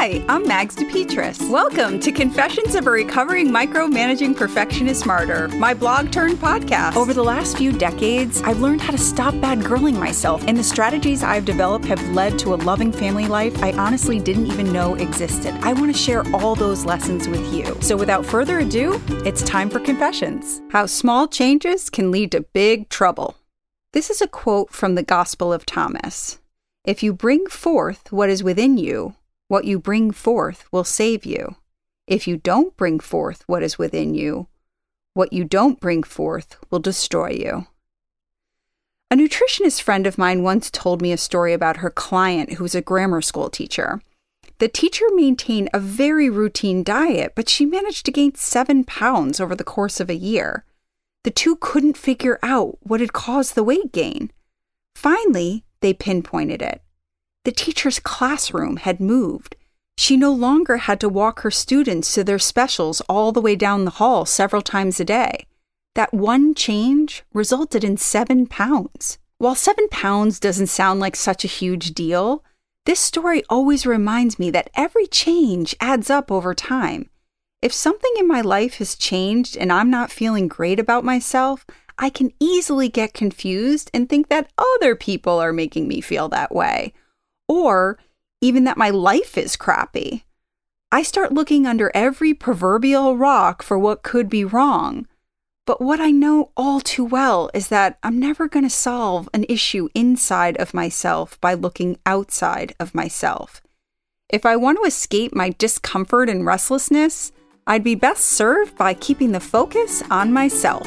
Hi, I'm Mags DePetris. Welcome to Confessions of a Recovering Micromanaging Perfectionist Martyr, my blog turned podcast. Over the last few decades, I've learned how to stop bad girling myself, and the strategies I've developed have led to a loving family life I honestly didn't even know existed. I want to share all those lessons with you. So without further ado, it's time for Confessions How Small Changes Can Lead to Big Trouble. This is a quote from the Gospel of Thomas. If you bring forth what is within you, what you bring forth will save you. If you don't bring forth what is within you, what you don't bring forth will destroy you. A nutritionist friend of mine once told me a story about her client who was a grammar school teacher. The teacher maintained a very routine diet, but she managed to gain seven pounds over the course of a year. The two couldn't figure out what had caused the weight gain. Finally, they pinpointed it. The teacher's classroom had moved. She no longer had to walk her students to their specials all the way down the hall several times a day. That one change resulted in seven pounds. While seven pounds doesn't sound like such a huge deal, this story always reminds me that every change adds up over time. If something in my life has changed and I'm not feeling great about myself, I can easily get confused and think that other people are making me feel that way or even that my life is crappy. I start looking under every proverbial rock for what could be wrong. But what I know all too well is that I'm never going to solve an issue inside of myself by looking outside of myself. If I want to escape my discomfort and restlessness, I'd be best served by keeping the focus on myself.